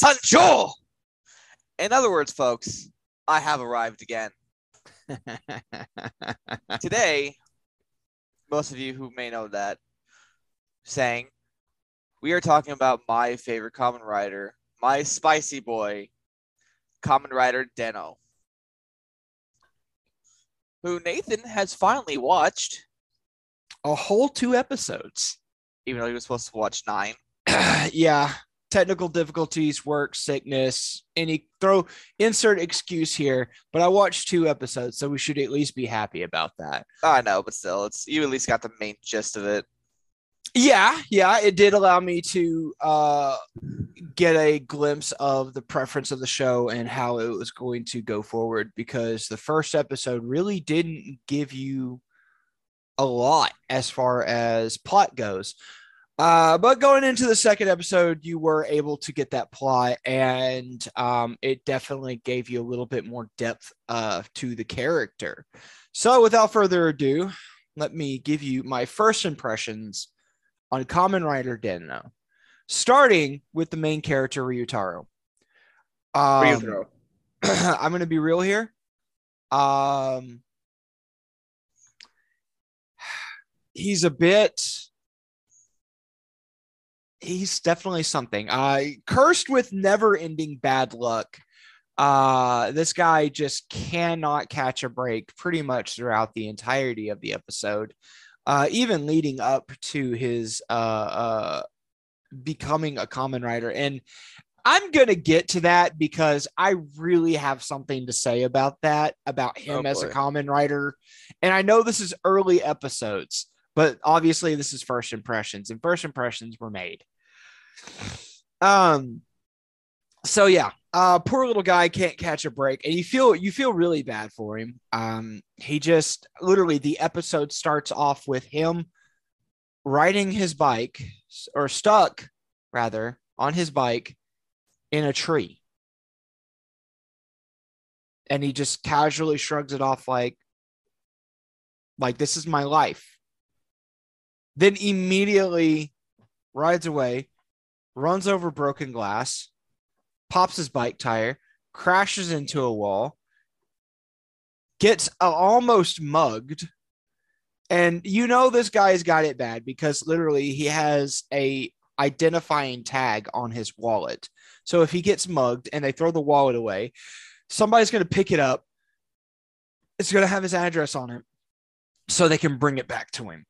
Futatabi Sanjo. In other words, folks, I have arrived again. Today, most of you who may know that, saying, we are talking about my favorite Kamen Rider, my spicy boy, Kamen Rider Den-O, who Nathan has finally watched, a whole two episodes. even though he was supposed to watch nine. yeah, technical difficulties, work, sickness, any throw insert excuse here, but I watched two episodes, so we should at least be happy about that. I know, but still, it's you at least got the main gist of it. Yeah, yeah, it did allow me to uh get a glimpse of the preference of the show and how it was going to go forward because the first episode really didn't give you a lot as far as plot goes. Uh, but going into the second episode, you were able to get that plot, and um, it definitely gave you a little bit more depth uh, to the character. So, without further ado, let me give you my first impressions on Kamen Rider Den-O, starting with the main character Ryutaro. Um, Ryutaro. I'm going to be real here. Um, he's a bit. He's definitely something. Uh, cursed with never-ending bad luck. Uh, this guy just cannot catch a break pretty much throughout the entirety of the episode, uh, even leading up to his uh, uh, becoming a Kamen Rider. And I'm going to get to that because I really have something to say about that, about him Oh, as a Kamen Rider. And I know this is early episodes, but obviously this is first impressions, and first impressions were made. Um, so yeah, uh, poor little guy can't catch a break, and you feel you feel really bad for him. Um, he just literally the episode starts off with him riding his bike or stuck rather on his bike in a tree. And he just casually shrugs it off like like this is my life. Then immediately rides away, runs over broken glass, pops his bike tire, crashes into a wall, gets almost mugged. And you know this guy's got it bad because literally he has a identifying tag on his wallet. So if he gets mugged and they throw the wallet away, somebody's going to pick it up. It's going to have his address on it so they can bring it back to him.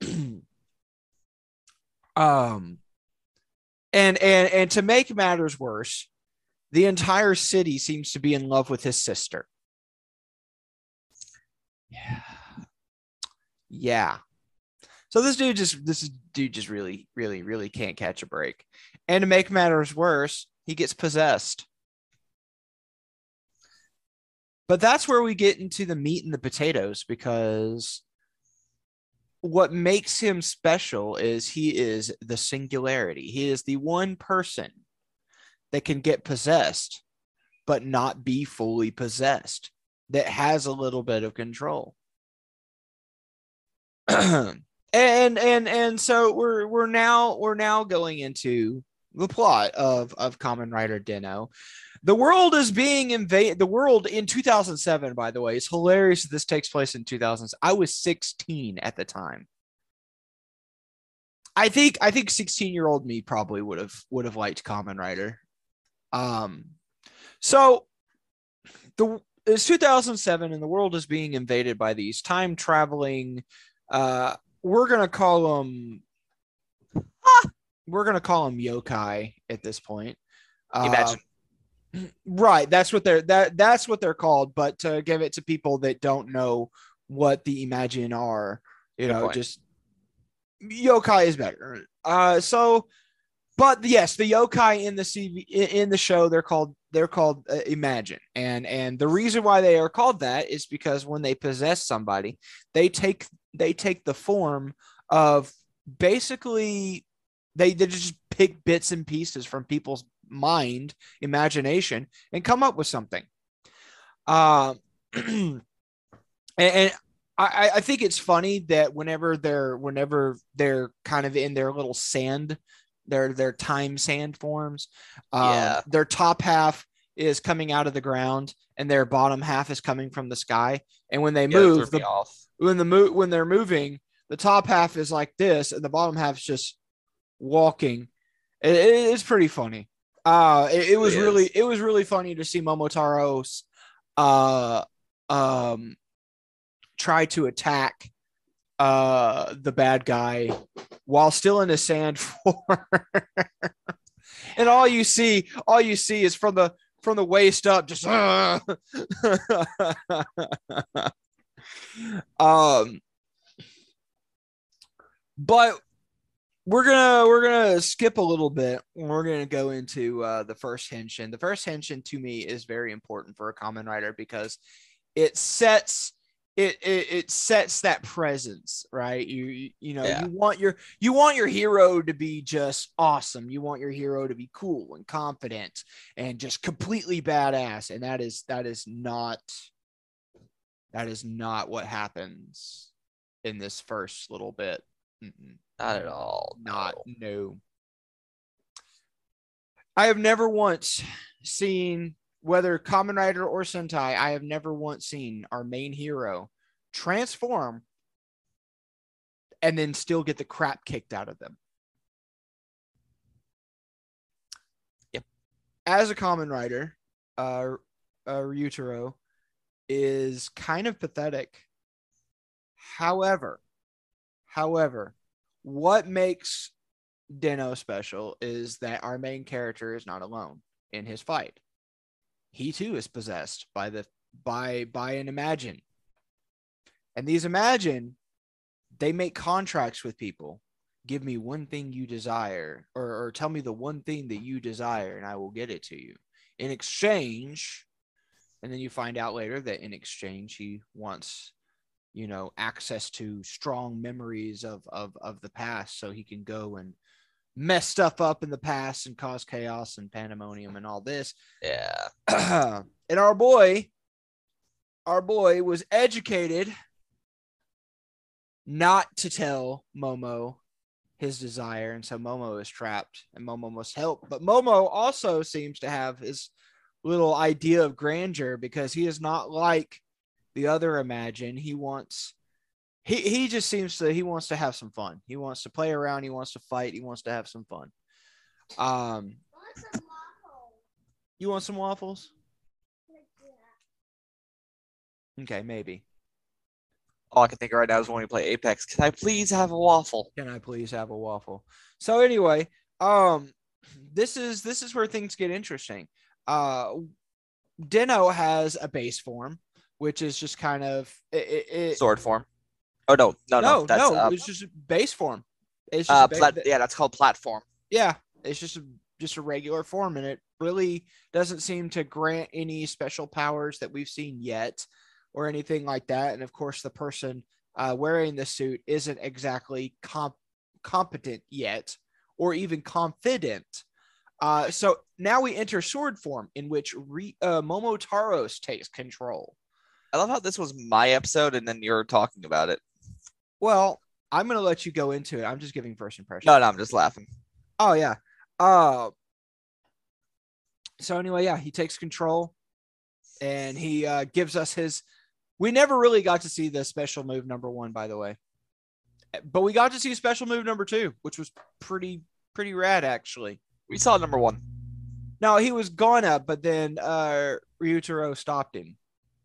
um and and and to make matters worse, the entire city seems to be in love with his sister. Yeah. Yeah. So this dude just this dude just really, really, really can't catch a break. And to make matters worse, he gets possessed. But that's where we get into the meat and the potatoes because what makes him special is he is the singularity. He is the one person that can get possessed, but not be fully possessed, that has a little bit of control. and and and so we're we're now we're now going into the plot of of Kamen Rider Den-O. The world is being invaded. The world in 2007, by the way, it's hilarious. that This takes place in 2000. I was 16 at the time. I think I think 16 year old me probably would have would have liked Kamen Rider. Um, so the it's 2007 and the world is being invaded by these time traveling. Uh, we're gonna call them. We're gonna call them yokai at this point. Uh, Imagine. Right that's what they're that that's what they're called but to give it to people that don't know what the imagine are you Good know point. just yokai is better uh so but yes the yokai in the cv in the show they're called they're called uh, imagine and and the reason why they are called that is because when they possess somebody they take they take the form of basically they, they just pick bits and pieces from people's mind imagination and come up with something um and, and I, I think it's funny that whenever they're whenever they're kind of in their little sand They're they're time sand forms. Um, Yeah. Their top half is coming out of the ground, and their bottom half is coming from the sky. And when they Yeah, move, the, off. when the mo- when they're moving, the top half is like this, and the bottom half is just walking. It- it- it's pretty funny. Uh, it, it was Really it was really funny to see Momotaro's uh um try to attack uh the bad guy while still in a sand form. and all you see all you see is from the from the waist up just um but we're gonna we're gonna skip a little bit we're gonna go into uh, the first henshin. The first henshin to me is very important for a Kamen Rider because it sets it, it it sets that presence right? You you- know Yeah. you want your you want your hero to be just awesome. You want your hero to be cool and confident and just completely badass. And that is that is not that is not what happens in this first little bit. Mm-mm Not at all. not no. no. I have never once seen whether Kamen Rider or Sentai, I have never once seen our main hero transform and then still get the crap kicked out of them. Yep. As a Kamen Rider, uh, uh Ryutaro is kind of pathetic. However, however, what makes Den-O special is that our main character is not alone in his fight. He too is possessed by the by by an imagine. And these imagine they make contracts with people. Give me one thing you desire, or, or tell me the one thing that you desire, and I will get it to you. In exchange, and then you find out later that in exchange he wants you know access to strong memories of of of the past so he can go and mess stuff up in the past and cause chaos and pandemonium and all this Yeah. and our boy our boy was educated not to tell momo his desire and so momo is trapped and momo must help but momo also seems to have his little idea of grandeur because he is not like the other imagine. He wants he he just seems to he wants to have some fun. He wants to play around. He wants to fight. He wants to have some fun. Um you want some waffles? Okay maybe. All I can think of right now is when we play Apex. Can I please have a waffle? can i please have a waffle? So anyway um this is this is where things get interesting. Uh Den-O has a base form which is just kind of it, it, Sword form. Oh no, no, no. no, that's no, uh, it's just base form. It's just uh, plat- yeah, that's called platform. yeah, it's just a, just a regular form, and it really doesn't seem to grant any special powers that we've seen yet, or anything like that. And of course, the person uh, wearing the suit isn't exactly comp- competent yet, or even confident. Uh, so now we enter sword form, in which Re- uh, Momotaros takes control. I love how this was my episode and then you're talking about it. Well, I'm gonna let you go into it. I'm just giving first impression. No, no, I'm just laughing. Oh yeah. Uh so anyway, yeah, he takes control and he uh gives us his we never really got to see the special move number one, by the way. But we got to see special move number two, which was pretty pretty rad actually. We saw number one. No, he was gonna, but then uh Ryutaro stopped him.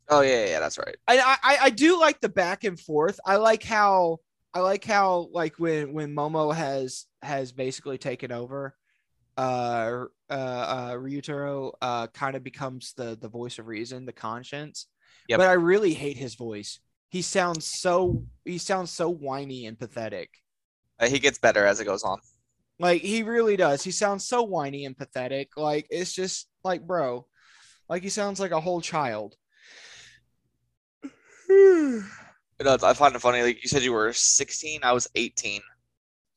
Oh yeah, yeah, that's right. I, I I do like the back and forth. I like how I like how like when when Momo has has basically taken over, uh uh, uh Ryutaro uh kind of becomes the the voice of reason, the conscience. Yep. But I really hate his voice. He sounds so he sounds so whiny and pathetic. Uh, he gets better as it goes on. Like he really does. He sounds so whiny and pathetic. Like it's just like bro, like he sounds like a whole child. You know, I find it funny. Like you said, you were 16. I was 18.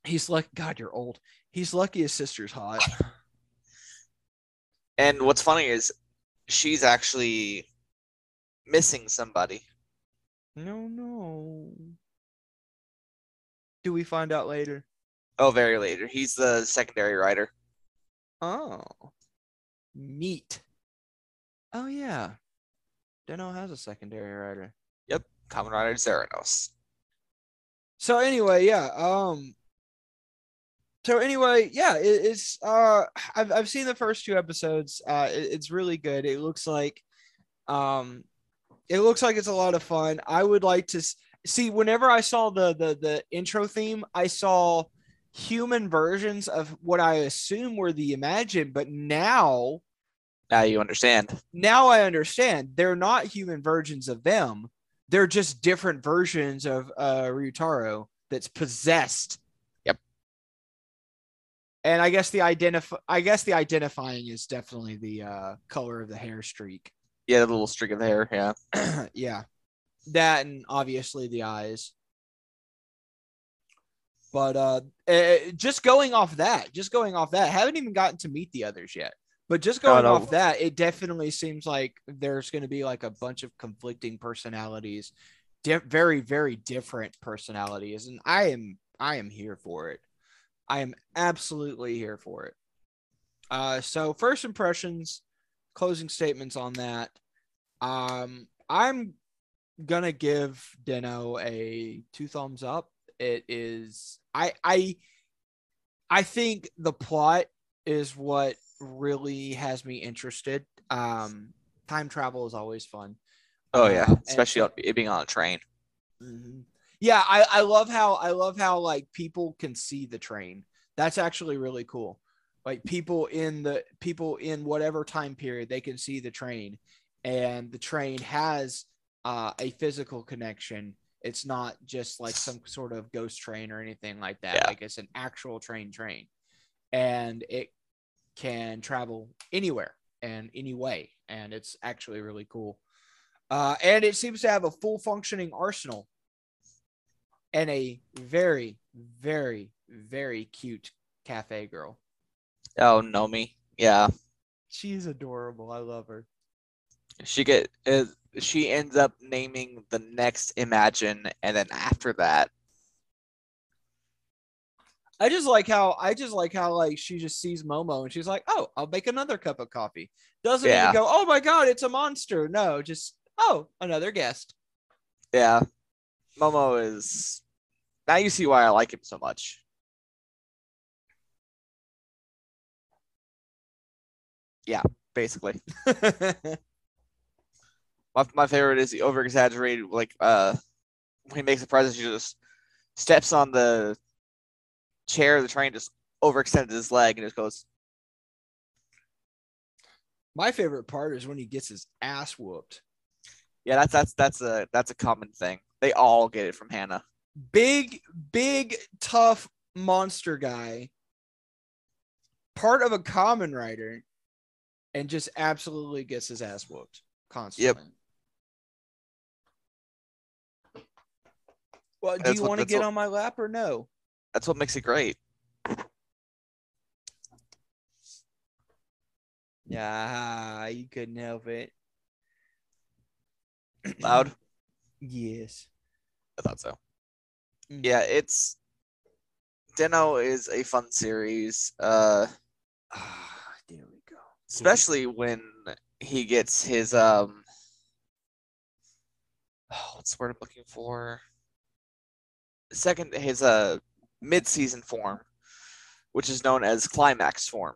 He's like, God, you're old. He's lucky his sister's hot. And what's funny is she's actually missing somebody. No, no. Do we find out later? Oh, very later. He's the secondary writer. Oh, neat. Oh yeah, Den-O has a secondary writer. Yep, Kamen Rider Zeronos. So anyway, yeah. Um. So anyway, yeah, it, it's uh, I've I've seen the first two episodes. Uh, it- it's really good. It looks like, um, it looks like it's a lot of fun. I would like to s- see. Whenever I saw the the the intro theme, I saw human versions of what I assume were the Imagine, but now Now you understand. now I understand they're not human versions of them. They're just different versions of uh Ryutaro that's possessed. Yep. And I guess the identify I guess the identifying is definitely the uh color of the hair streak. Yeah, the little streak of hair. Yeah. yeah. That and obviously the eyes. But uh eh, just going off that, just going off that, haven't even gotten to meet the others yet. But just going off that, it definitely seems like there's going to be like a bunch of conflicting personalities, di- very very different personalities, and I am I am here for it. I am absolutely here for it. Uh, so first impressions, closing statements on that. Um, I'm gonna give Den-O a two thumbs up. It is I I I think the plot is what really has me interested. Um, time travel is always fun. Oh Uh, yeah, and- especially on, it being on a train. Mhm. Yeah, I, I love how I love how like people can see the train. That's actually really cool. Like people in the people in whatever time period they can see the train, and the train has uh, a physical connection. It's not just like some sort of ghost train or anything like that. Yeah. Like it's an actual train train, and it can travel anywhere and any way, and it's actually really cool. Uh, and it seems to have a full functioning arsenal and a very, very, very cute cafe girl. Oh, Nomi. Yeah, She's adorable. I love her. she get uh, she ends up naming the next Imagine, and then after that, I just like how I just like how like she just sees Momo and she's like, "Oh, I'll make another cup of coffee." Doesn't Yeah. even go, "Oh my god, it's a monster." No, just, "Oh, another guest." yeah, Momo is. Now you see why I like him so much. Yeah, basically. My, my favorite is the over exaggerated like uh when he makes a present he just steps on the chair of the train just overextended his leg and just goes my favorite part is when he gets his ass whooped. yeah that's that's that's a that's a common thing they all get it from Hana big, big, tough monster guy, part of a Kamen Rider, and just absolutely gets his ass whooped constantly. Yep. Well, do That's you want to get what- on my lap or no? That's what makes it great Yeah, you couldn't help it. loud Yes. i thought so Mhm. yeah it's Den-O is a fun series uh Ah, there we go. especially when he gets his um oh, what's the word I'm looking for? Second his uh mid-season form, which is known as climax form.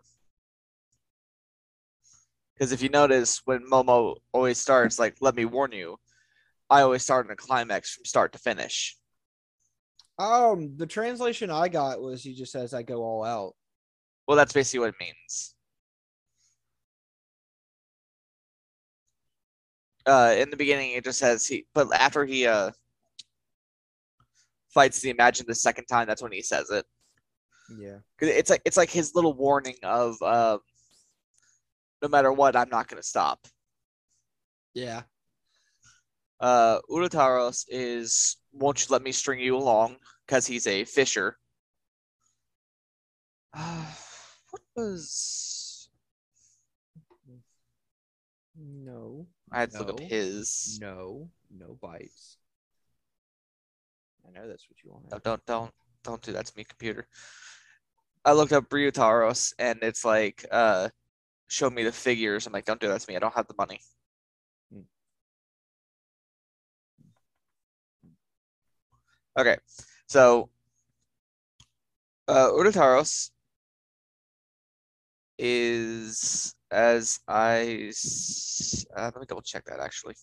Because if you notice when Momo always starts like let me warn you, I always start in a climax from start to finish. Um, the translation I got was he just says I go all out. Well, that's basically what it means. Uh, in the beginning, it just says he, but after he uh fights the Imagine the second time, that's when he says it. Yeah. It's like it's like his little warning of uh, no matter what, I'm not gonna stop. Yeah. Uh, Urataros is won't you let me string you along because he's a fisher. Uh, what was No. I had to look up his. No. No bites. I know that's what you want. No, don't don't don't do that to me, computer. I looked up Ryutaros and it's like, uh, show me the figures. I'm like, don't do that to me. I don't have the money. Okay, so uh, Urataros is as I uh, let me double check that actually.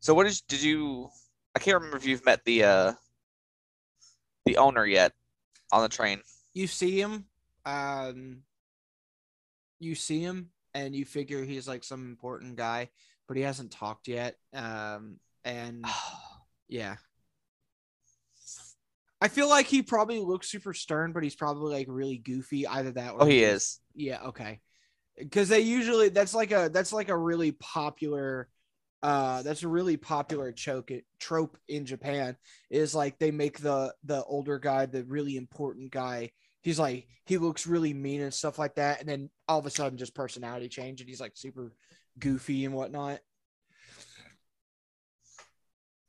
So what did did you? I can't remember if you've met the uh the owner yet on the train. You see him, um, you see him, and you figure he's like some important guy, but he hasn't talked yet. Um, and yeah, I feel like he probably looks super stern, but he's probably like really goofy. Either that, or oh, he is. Yeah, okay. Because they usually that's like a that's like a really popular uh that's a really popular choke trope in Japan is like they make the the older guy the really important guy he's like he looks really mean and stuff like that and then all of a sudden just personality change and he's like super goofy and whatnot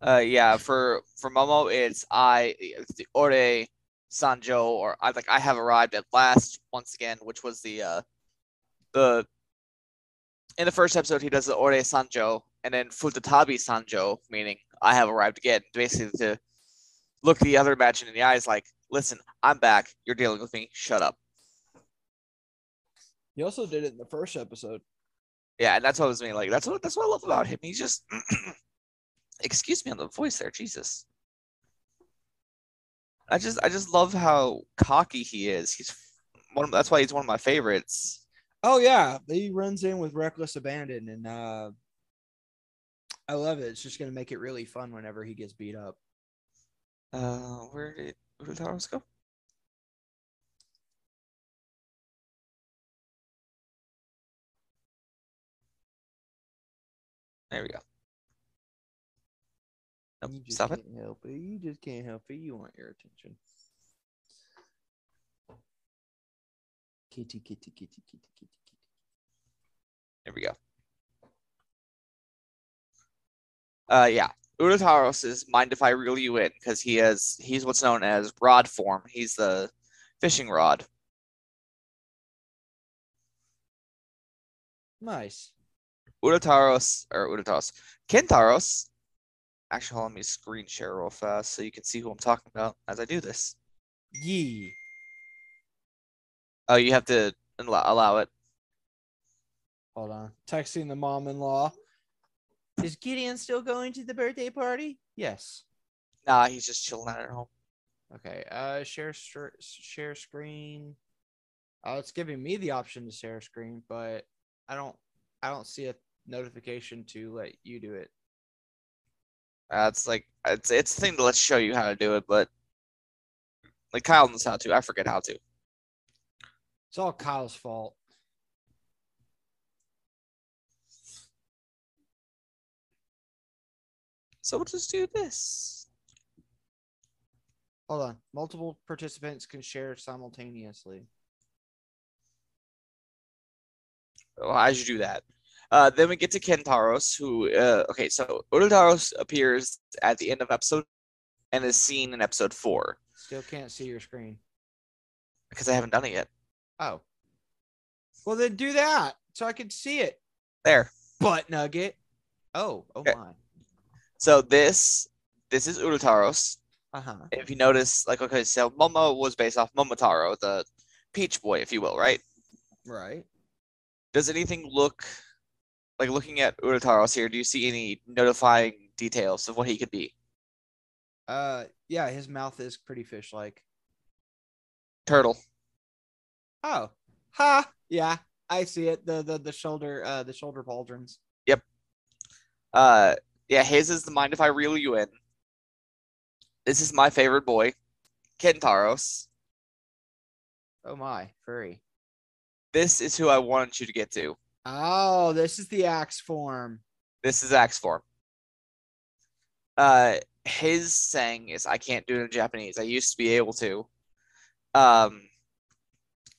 Uh, yeah. For for Momo, it's I. It's the Ore Sanjo, or I like I have arrived at last once again, which was the uh the in the first episode he does the Ore Sanjo, and then Futatabi Sanjo, meaning I have arrived again, basically to look the other match in the eyes, like, listen, I'm back. You're dealing with me. Shut up. he also did it in the first episode Yeah, and that's what I was mean. Like that's what that's what I love about him. He's just excuse me on the voice there, Jesus. I just I just love how cocky he is. He's one of, that's why he's one of my favorites. Oh yeah, he runs in with reckless abandon, and uh, I love it. It's just gonna make it really fun whenever he gets beat up. Uh where did where did Taros go? There we go. Nope, You just stop can't help it. You just can't help it. You want your attention. Kitty, kitty, kitty, kitty, kitty, kitty. There we go. Uh, yeah. Urataros is mind if I reel you in because he has he's what's known as rod form. He's the fishing rod. Nice. Urutaros or Urutaros. Kentaros. Actually, hold on, let me screen share real fast so you can see who I'm talking about as I do this. Yee. Oh, you have to allow, allow it. Hold on. Texting the mom-in-law. Is Gideon still going to the birthday party? Yes. Nah, he's just chilling out at home. Okay. Uh, share share screen. Oh, it's giving me the option to share screen, but I don't. I don't see a notification to let you do it. Uh, it's like it's it's the thing to let's show you how to do it, but like Kyle knows how to. I forget how to. It's all Kyle's fault. So we'll just do this. Hold on. Multiple participants can share simultaneously. Well, as you do that. Uh, then we get to Kentaros, who, uh, okay, so Urataros appears at the end of episode and is seen in episode four Still can't see your screen. because I haven't done it yet. Oh. Well, then do that so I can see it. There. Butt nugget. Oh, oh Okay. my. So this, this is Urataros. Uh huh. If you notice, like, okay, so Momo was based off Momotaro, the Peach Boy, if you will, right? Right. Does anything look like looking at Urataros here? Do you see any notifying details of what he could be? Uh, yeah, his mouth is pretty fish-like. Turtle. Oh, ha! Yeah, I see it. The the the shoulder, uh, the shoulder pauldrons. Yep. Uh, yeah, his is the mind if I reel you in. This is my favorite boy, Kentaros. Oh my, furry. This is who I wanted you to get to. Oh, this is the axe form. This is Axe form. Uh, his saying is, "I can't do it in Japanese. I used to be able to." Um,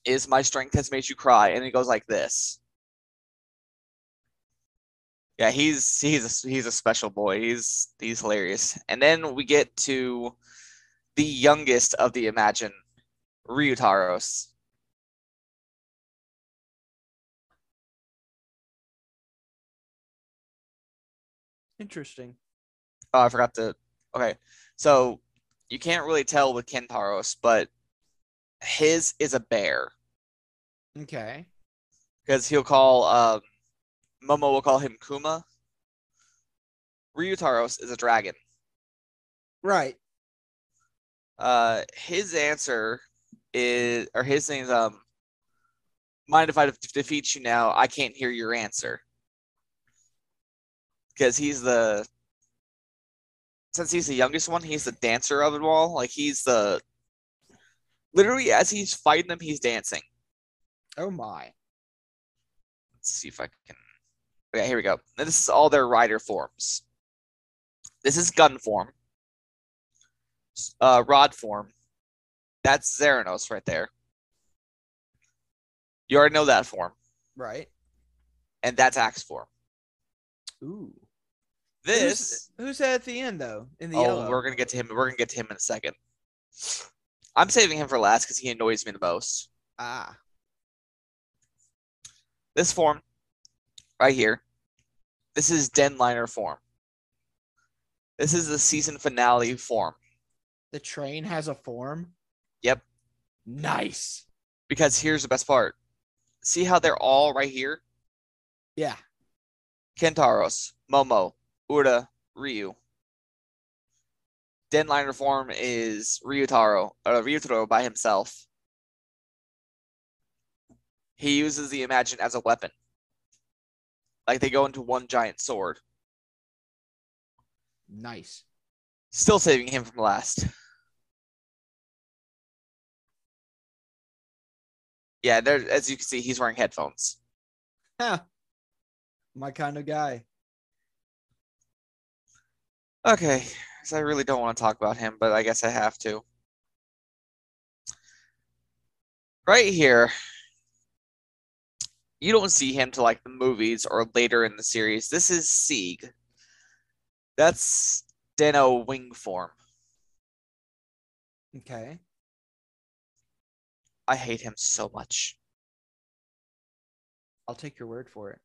is my strength has made you cry, and it goes like this. Yeah, he's he's a, he's a special boy. He's he's hilarious. And then we get to the youngest of the Imagine, Ryutaros. Interesting. Oh, I forgot to. Okay, so you can't really tell with Kentaros, but his is a bear Okay. because he'll call um, Momo will call him Kuma. Ryutaros is a dragon. Right. Uh, his answer is, or his thing is, um, mind if I de- defeat you now? I can't hear your answer. Because he's the, since he's the youngest one, he's the dancer of it all. Like he's the, literally as he's fighting them, he's dancing. Oh my. Let's see if I can. Okay, here we go. And this is all their rider forms. This is gun form. Uh, rod form. That's Zeronos right there. You already know that form, Right. and that's axe form. Ooh. This, Who's, who's that at the end though? In the oh, yellow. we're gonna get to him. We're gonna get to him in a second. I'm saving him for last because he annoys me the most. Ah. This form, right here, this is Denliner form. This is the season finale form. The train has a form. Yep. Nice. Because here's the best part. See how they're all right here? Yeah. Kentaros, Momo, Ura, Ryu. Denliner form is Ryutaro, uh, Ryutaro by himself. He uses the Imagine as a weapon. Like they go into one giant sword. Nice. Still saving him from last. Yeah, there as you can see, he's wearing headphones. Huh. My kind of guy. Okay, so I really don't want to talk about him, but I guess I have to. Right here, you don't see him to like the movies or later in the series. This is Sieg. That's Den-O wing form. Okay. I hate him so much. I'll take your word for it.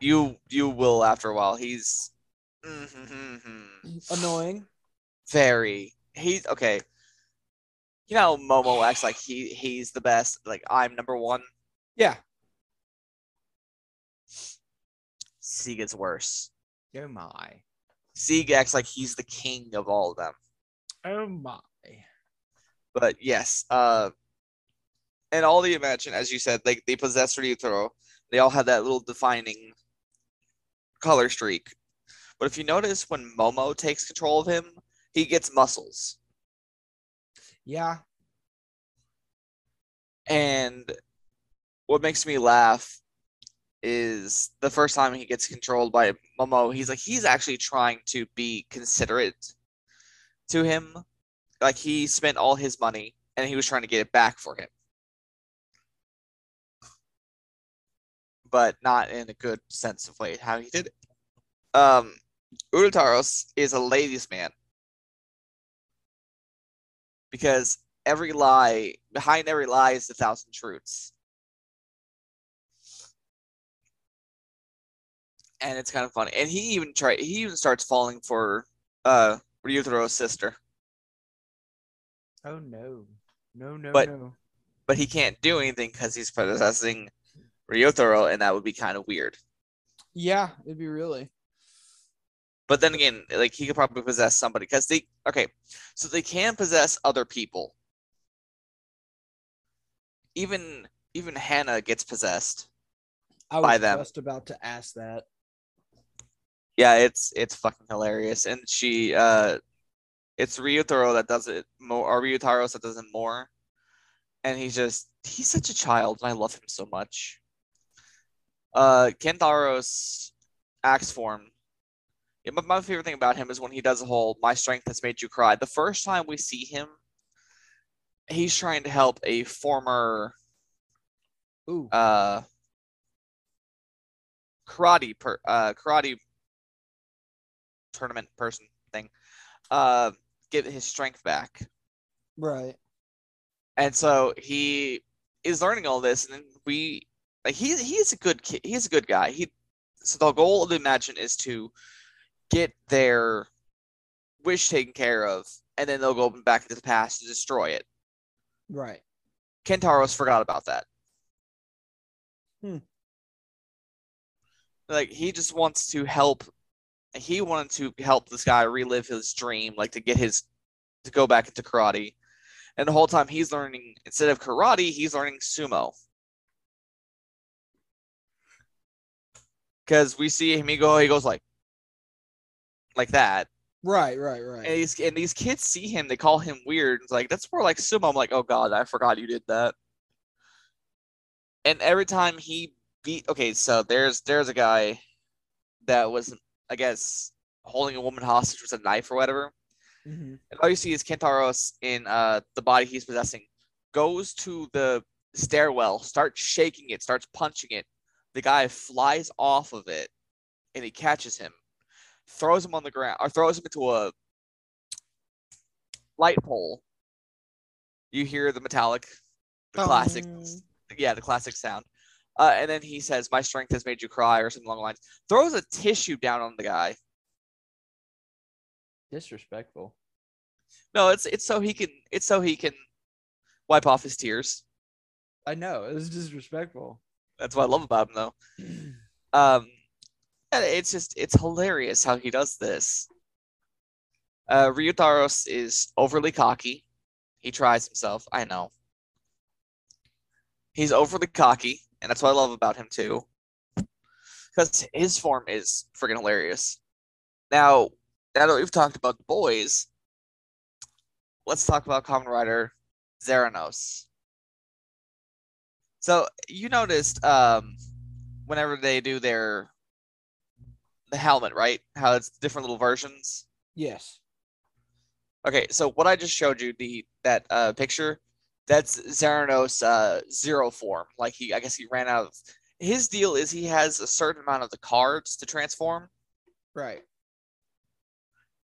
You you will after a while. He's Annoying. very he's okay. You know Momo acts like he he's the best, like I'm number one. Yeah. Sieg is worse. Oh my. Sieg acts like he's the king of all of them. Oh my. But yes, uh, and all the Imagine, as you said, like they possess Ryutaro. They all have that little defining color streak. But if you notice, when Momo takes control of him, he gets muscles. Yeah. And what makes me laugh is the first time he gets controlled by Momo, he's like he's actually trying to be considerate to him. Like he spent all his money and he was trying to get it back for him. But not in a good sense of way how he did it. Um Urataros is a ladies' man. Because every lie, behind every lie is a thousand truths. And it's kind of funny. And he even try he even starts falling for uh Ryutaro's sister. Oh no. No, no, But- no. But he can't do anything because he's possessing Ryutaro, and that would be kind of weird. Yeah, it'd be really. But then again, like he could probably possess somebody because they okay, so they can possess other people. Even even Hana gets possessed. I By was them. just about to ask that. Yeah, it's it's fucking hilarious, and she uh, it's Ryutaro that does it more, or Ryutaros that does it more, and he's just he's such a child, and I love him so much. Uh, Kentaro's axe form. Yeah, my, my favorite thing about him is when he does a whole "My strength has made you cry." The first time we see him, he's trying to help a former Ooh. uh karate per uh karate tournament person thing uh get his strength back Right. and so he is learning all this and then we like he he's a good kid he's a good guy he so the goal of the imagine is to get their wish taken care of and then they'll go back into the past to destroy it Right. kentaro's forgot about that Hmm. like he just wants to help he wanted to help this guy relive his dream like to get his to go back into karate and the whole time he's learning instead of karate he's learning sumo because we see him he go he goes like like that Right. Right. Right. and these and these kids see him they call him weird it's like that's more like sumo i'm like oh god i forgot you did that and every time he beat okay so there's there's a guy that was i guess holding a woman hostage with a knife or whatever Mhm. and all you see is Kentaros in uh, the body he's possessing goes to the stairwell, starts shaking it, starts punching it. The guy flies off of it, and he catches him, throws him on the ground, or throws him into a light pole. You hear the metallic, the classic, yeah, the classic sound. Uh, and then he says, "My strength has made you cry," or something along the lines. Throws a tissue down on the guy. Disrespectful. No, it's it's so he can it's so he can wipe off his tears. I know it was disrespectful. That's what I love about him, though. Um, it's just it's hilarious how he does this. Uh, Ryutaros is overly cocky. He tries himself. I know. He's overly cocky, and that's what I love about him too. Because his form is freaking hilarious. Now, now that we've talked about the boys, let's talk about Kamen Rider Zeronos. So you noticed um, whenever they do their the helmet, right? How it's different little versions. Yes. Okay, so what I just showed you, the that uh, picture, that's Zeronos uh, zero form. Like he, I guess he ran out of. His deal is he has a certain amount of the cards to transform, Right.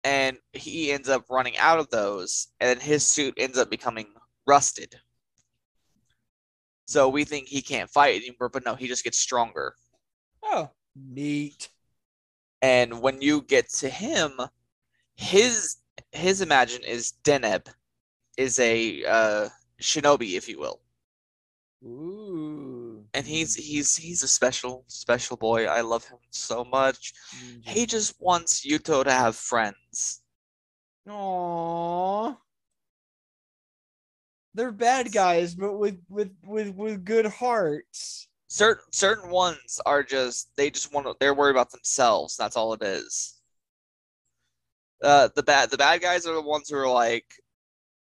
and he ends up running out of those, and his suit ends up becoming rusted. So we think he can't fight anymore, but no, he just gets stronger. Oh, neat. And when you get to him, his his imagine is Deneb, is a uh, shinobi, if you will, Ooh. and he's he's he's a special special boy. I love him so much. He just wants Yuto to have friends. Aww. They're bad guys, but with with with with good hearts. Certain certain ones are just they just want to they're worried about themselves. That's all it is. Uh, the bad the bad guys are the ones who are like,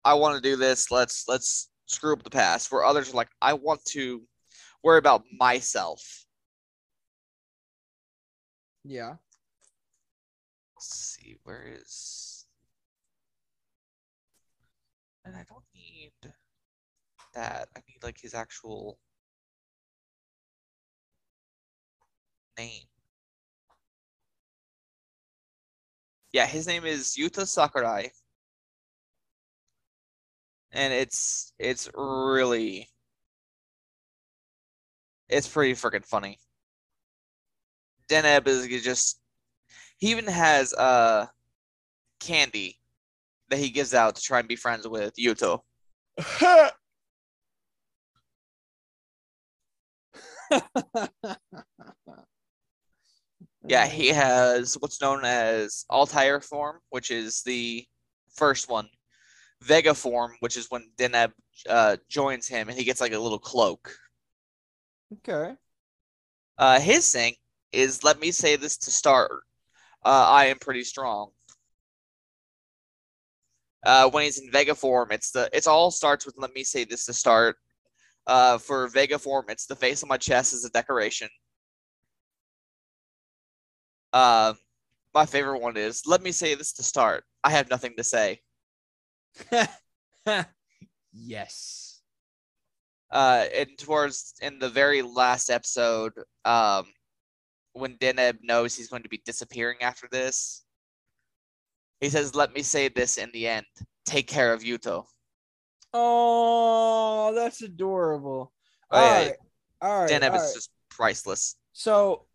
I want to do this. Let's let's screw up the past. Where others are like, I want to worry about myself. Yeah. Let's see, where is. And I don't need that. I need like his actual name. Yeah, his name is Yuto Sakurai. And it's it's really it's pretty freaking funny. Deneb is just he even has uh candy that he gives out to try and be friends with Yuto. Yeah, he has what's known as Altair form, which is the first one. Vega form, which is when Deneb uh, joins him and he gets like a little cloak. okay. Uh, his thing is let me say this to start. Uh, I am pretty strong. Uh, when he's in Vega form, it's the it's all starts with let me say this to start. Uh, for Vega form, it's the face on my chest as a decoration. Um, my favorite one is let me say this to start. I have nothing to say. yes. uh and towards in the very last episode um when Deneb knows he's going to be disappearing after this. He says, "Let me say this in the end. Take care of Yuto." Oh, that's adorable. Oh, all yeah. right. All right. Deneb all is right. just priceless. So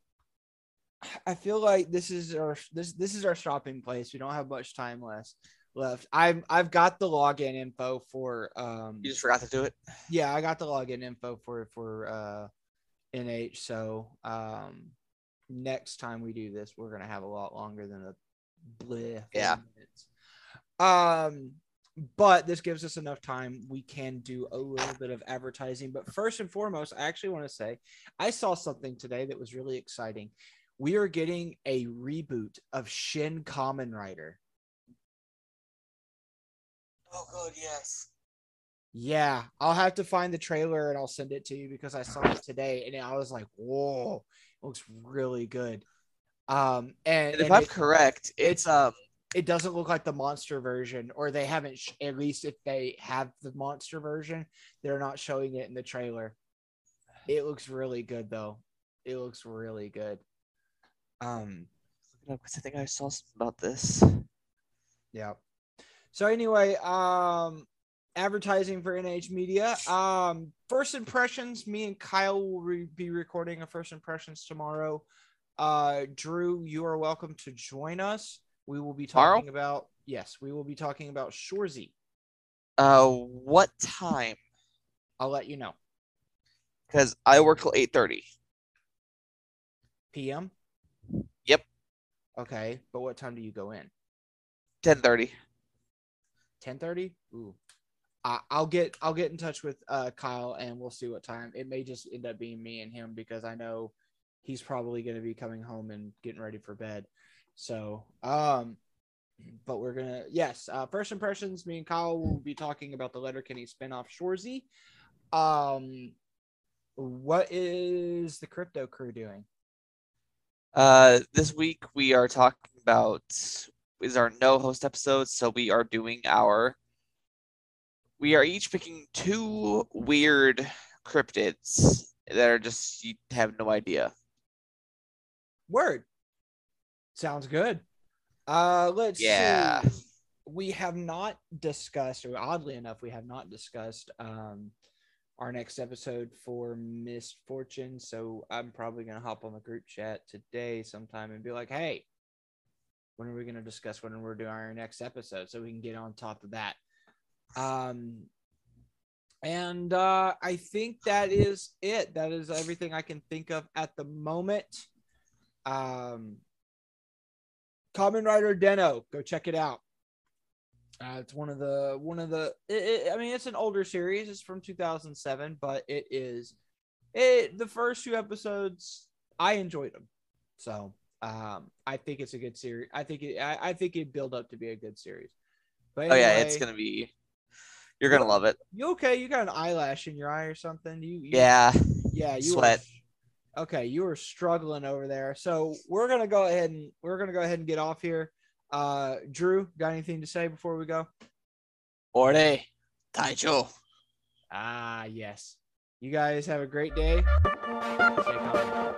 I feel like this is our this this is our shopping place. We don't have much time left left. I've I've got the login info for um You just forgot to do it. yeah, I got the login info for for uh NH. So um next time we do this, we're gonna have a lot longer than a bleh. Yeah. minutes. Um but this gives us enough time. We can do a little bit of advertising. But first and foremost, I actually want to say I saw something today that was really exciting. We are getting a reboot of Shin Kamen Rider. Oh, good. Yes. Yeah, I'll have to find the trailer and I'll send it to you because I saw it today and I was like, whoa, it looks really good. Um, and, And if and I'm it, correct, it's um it doesn't look like the monster version, or they haven't, sh- at least if they have the monster version, they're not showing it in the trailer. It looks really good though. It looks really good. Um, because I think I saw something about this. Yeah. So anyway, um advertising for NH Media. Um first impressions, me and Kyle will re- be recording a first impressions tomorrow. Uh Drew, you are welcome to join us. We will be Tomorrow? talking about yes, we will be talking about Shoresy. Uh, what time? I'll let you know. Because I work till eight thirty. PM? Yep. Okay, but what time do you go in? Ten thirty. 10:30? Ooh. I, I'll get I'll get in touch with uh Kyle and we'll see what time. It may just end up being me and him because I know he's probably going to be coming home and getting ready for bed. So, um but we're to yes, uh first impressions me and Kyle will be talking about the Letterkenny spinoff Shoresy. Um what is the crypto crew doing? Uh, this week we are talking about is our no host episode, so we are doing our. We are each picking two weird cryptids that are just you have no idea. Word. Sounds good. Uh let's Yeah. see. We have not discussed, or oddly enough, we have not discussed um our next episode for misfortune. So I'm probably gonna hop on the group chat today sometime and be like, hey, when are we gonna discuss when we're doing our next episode so we can get on top of that. Um and uh I think that is it. That is everything I can think of at the moment um Kamen Rider Den-O. Go check it out. Uh, it's one of the one of the. It, it- I mean, it's an older series. It's from 2007, but it is it. The first few episodes, I enjoyed them. So um, I think it's a good series. I think it. I, I think it build up to be a good series. But Oh yeah, it's gonna be. You're gonna love it. You okay? You got an eyelash in your eye or something? You, you Yeah. yeah, you Sweat. Were, okay, you were struggling over there. So we're gonna go ahead and we're gonna go ahead and get off here. Uh, Drew, got anything to say before we go? Ore, Taicho. Ah, yes. You guys have a great day. Stay calm.